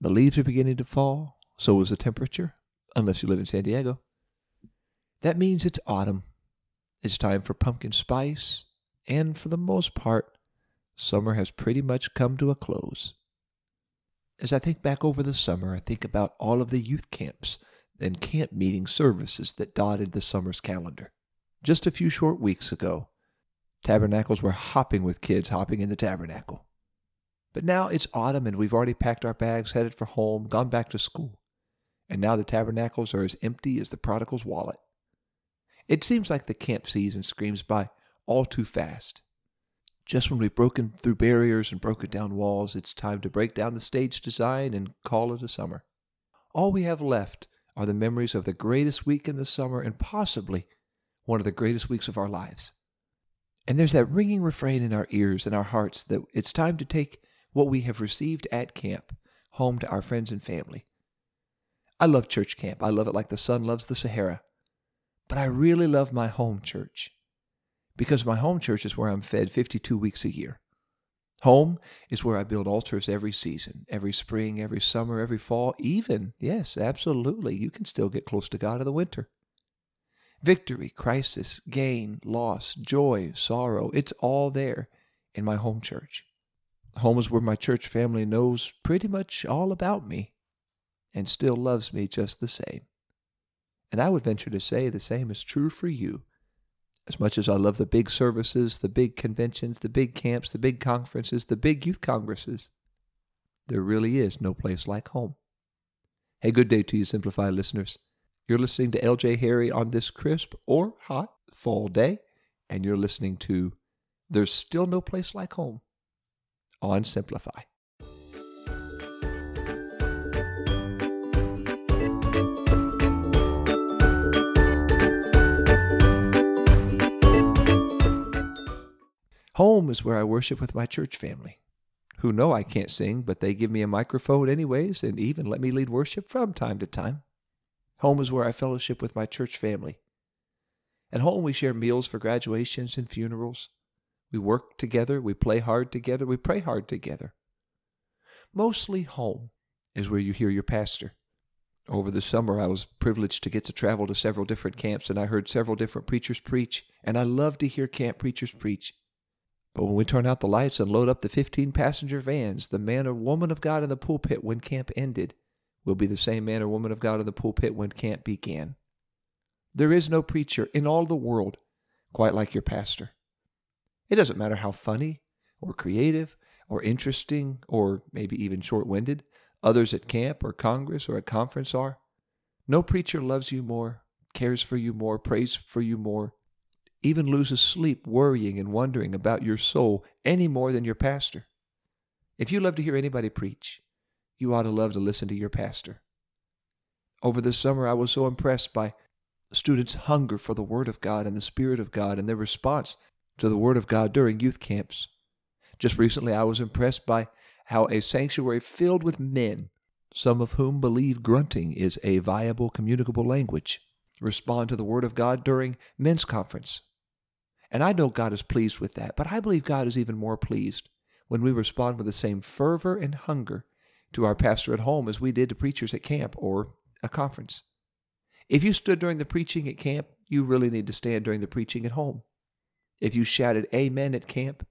The leaves are beginning to fall, so is the temperature, unless you live in San Diego. That means it's autumn. It's time for pumpkin spice, and for the most part, summer has pretty much come to a close. As I think back over the summer, I think about all of the youth camps and camp meeting services that dotted the summer's calendar. Just a few short weeks ago, tabernacles were hopping with kids hopping in the tabernacle. But now it's autumn and we've already packed our bags, headed for home, gone back to school. And now the tabernacles are as empty as the prodigal's wallet. It seems like the camp season screams by all too fast. Just when we've broken through barriers and broken down walls, it's time to break down the stage design and call it a summer. All we have left are the memories of the greatest week in the summer and possibly one of the greatest weeks of our lives. And there's that ringing refrain in our ears and our hearts that it's time to take what we have received at camp home to our friends and family. I love church camp. I love it like the sun loves the Sahara. But I really love my home church because my home church is where I'm fed 52 weeks a year. Home is where I build altars every season, every spring, every summer, every fall, even, yes, absolutely, you can still get close to God in the winter. Victory, crisis, gain, loss, joy, sorrow, it's all there in my home church. Home is where my church family knows pretty much all about me and still loves me just the same. And I would venture to say the same is true for you as much as I love the big services, the big conventions, the big camps, the big conferences, the big youth congresses, there really is no place like home. Hey, good day to you, Simplify listeners. You're listening to LJ Harry on this crisp or hot fall day, and you're listening to There's Still No Place Like Home on Simplify. Home is where I worship with my church family, who know I can't sing, but they give me a microphone anyways and even let me lead worship from time to time. Home is where I fellowship with my church family. At home, we share meals for graduations and funerals. We work together, we play hard together, we pray hard together. Mostly home is where you hear your pastor. Over the summer, I was privileged to get to travel to several different camps, and I heard several different preachers preach, and I love to hear camp preachers preach. But when we turn out the lights and load up the 15 passenger vans, the man or woman of God in the pulpit when camp ended will be the same man or woman of God in the pulpit when camp began. There is no preacher in all the world quite like your pastor. It doesn't matter how funny or creative or interesting or maybe even short winded others at camp or Congress or at conference are. No preacher loves you more, cares for you more, prays for you more, even loses sleep worrying and wondering about your soul any more than your pastor. If you love to hear anybody preach, you ought to love to listen to your pastor. Over the summer, I was so impressed by students' hunger for the Word of God and the Spirit of God and their response to the Word of God during youth camps. Just recently, I was impressed by how a sanctuary filled with men, some of whom believe grunting is a viable communicable language, respond to the Word of God during men's conference. And I know God is pleased with that, but I believe God is even more pleased when we respond with the same fervor and hunger to our pastor at home as we did to preachers at camp or a conference. If you stood during the preaching at camp, you really need to stand during the preaching at home. If you shouted Amen at camp,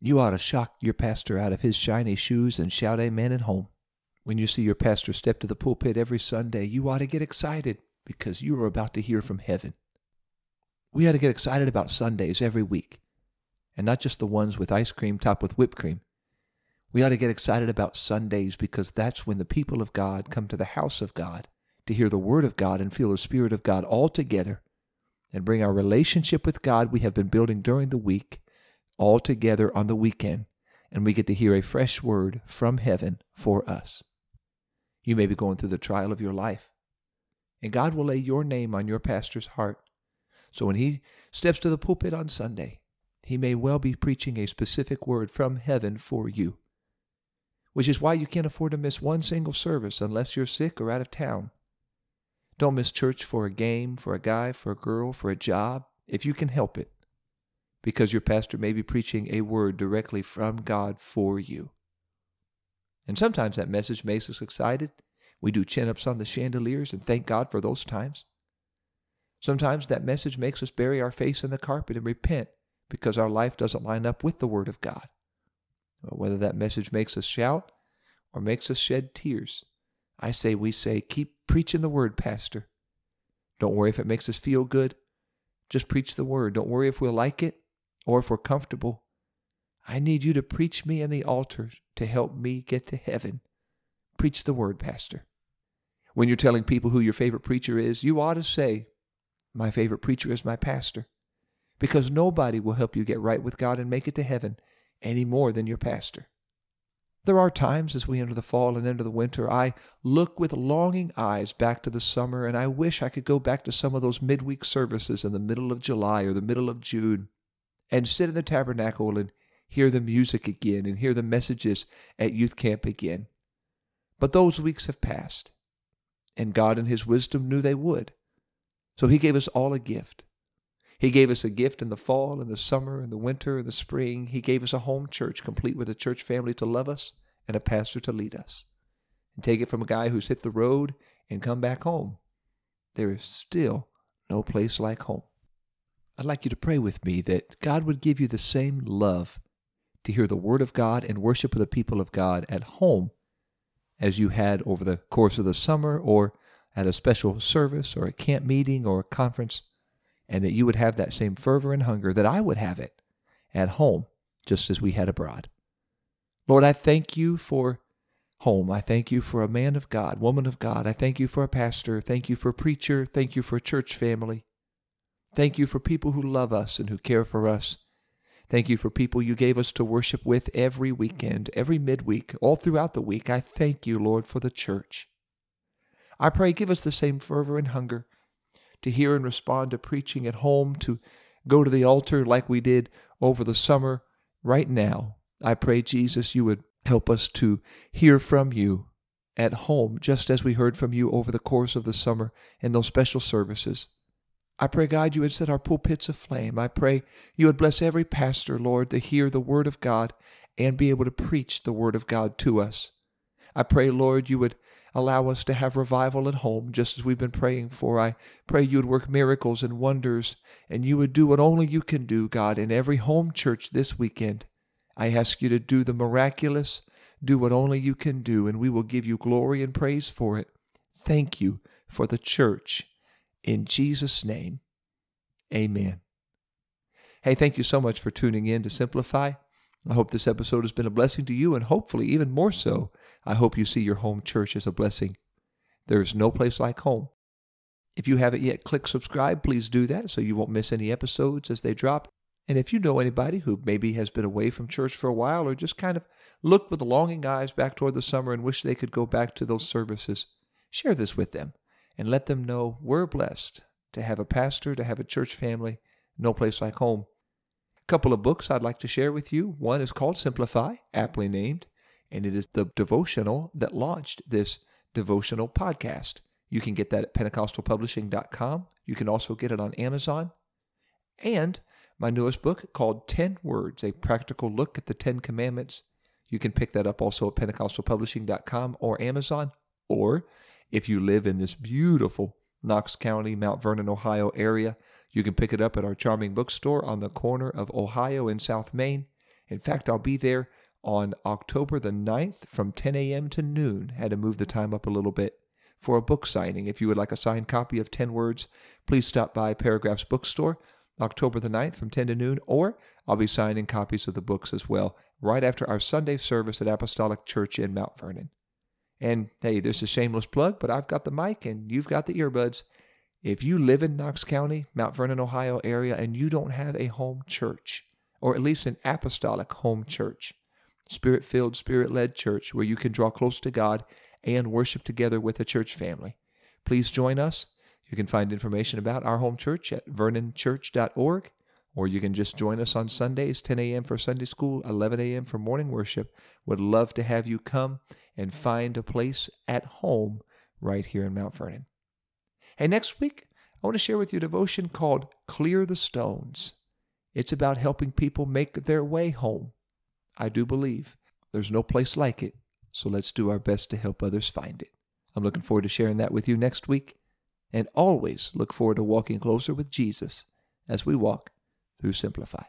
you ought to shock your pastor out of his shiny shoes and shout Amen at home. When you see your pastor step to the pulpit every Sunday, you ought to get excited because you are about to hear from heaven. We ought to get excited about Sundays every week, and not just the ones with ice cream topped with whipped cream. We ought to get excited about Sundays because that's when the people of God come to the house of God to hear the Word of God and feel the Spirit of God all together and bring our relationship with God we have been building during the week all together on the weekend, and we get to hear a fresh word from heaven for us. You may be going through the trial of your life, and God will lay your name on your pastor's heart so when he steps to the pulpit on Sunday, he may well be preaching a specific word from heaven for you. Which is why you can't afford to miss one single service unless you're sick or out of town. Don't miss church for a game, for a guy, for a girl, for a job, if you can help it, because your pastor may be preaching a word directly from God for you. And sometimes that message makes us excited. We do chin ups on the chandeliers and thank God for those times. Sometimes that message makes us bury our face in the carpet and repent because our life doesn't line up with the Word of God. Whether that message makes us shout or makes us shed tears, I say we say, keep preaching the Word, Pastor. Don't worry if it makes us feel good. Just preach the Word. Don't worry if we'll like it or if we're comfortable. I need you to preach me in the altar to help me get to heaven. Preach the Word, Pastor. When you're telling people who your favorite preacher is, you ought to say, My favorite preacher is my pastor. Because nobody will help you get right with God and make it to heaven any more than your pastor. There are times as we enter the fall and into the winter, I look with longing eyes back to the summer, and I wish I could go back to some of those midweek services in the middle of July or the middle of June and sit in the tabernacle and hear the music again and hear the messages at youth camp again. But those weeks have passed, and God in His wisdom knew they would. So He gave us all a gift. He gave us a gift in the fall and the summer and the winter and the spring. He gave us a home church complete with a church family to love us and a pastor to lead us. And take it from a guy who's hit the road and come back home. There is still no place like home. I'd like you to pray with me that God would give you the same love to hear the Word of God and worship with the people of God at home as you had over the course of the summer or at a special service or a camp meeting or a conference, and that you would have that same fervor and hunger that I would have it at home, just as we had abroad. Lord, I thank you for home. I thank you for a man of God, woman of God. I thank you for a pastor. Thank you for a preacher. Thank you for a church family. Thank you for people who love us and who care for us. Thank you for people you gave us to worship with every weekend, every midweek, all throughout the week. I thank you, Lord, for the church. I pray, give us the same fervor and hunger to hear and respond to preaching at home, to go to the altar like we did over the summer. Right now, I pray, Jesus, you would help us to hear from you at home, just as we heard from you over the course of the summer in those special services. I pray, God, you would set our pulpits aflame. I pray you would bless every pastor, Lord, to hear the word of God and be able to preach the word of God to us. I pray, Lord, you would allow us to have revival at home, just as we've been praying for. I pray you would work miracles and wonders, and you would do what only you can do, God, in every home church this weekend. I ask you to do the miraculous, do what only you can do, and we will give you glory and praise for it. Thank you for the church. In Jesus' name, amen. Hey, thank you so much for tuning in to Simplify. I hope this episode has been a blessing to you, and hopefully, even more so, I hope you see your home church as a blessing. There is no place like home. If you haven't yet clicked subscribe, please do that so you won't miss any episodes as they drop. And if you know anybody who maybe has been away from church for a while or just kind of looked with longing eyes back toward the summer and wish they could go back to those services, share this with them and let them know we're blessed to have a pastor, to have a church family, no place like home. A couple of books I'd like to share with you. One is called Simplify, aptly named, and it is the devotional that launched this devotional podcast. You can get that at pentecostalpublishing.com. You can also get it on Amazon. And my newest book called 10 Words, a practical look at the 10 commandments. You can pick that up also at pentecostalpublishing.com or Amazon, or if you live in this beautiful Knox County, Mount Vernon, Ohio area, you can pick it up at our charming bookstore on the corner of Ohio and South Main. In fact, I'll be there on October the 9th from 10 a.m. to noon. Had to move the time up a little bit for a book signing. If you would like a signed copy of 10 Words, please stop by Paragraphs Bookstore October the 9th from 10 to noon, or I'll be signing copies of the books as well right after our Sunday service at Apostolic Church in Mount Vernon. And hey, this is a shameless plug, but I've got the mic and you've got the earbuds. If you live in Knox County, Mount Vernon, Ohio area, and you don't have a home church, or at least an apostolic home church, spirit filled, spirit led church where you can draw close to God and worship together with a church family, please join us. You can find information about our home church at vernonchurch.org, or you can just join us on Sundays, 10 a.m. for Sunday school, 11 a.m. for morning worship. Would love to have you come and find a place at home right here in Mount Vernon. Hey, next week, I want to share with you a devotion called Clear the Stones. It's about helping people make their way home. I do believe there's no place like it So let's do our best to help others find it. I'm looking forward to sharing that with you next week, and always look forward to walking closer with Jesus as we walk through Simplify.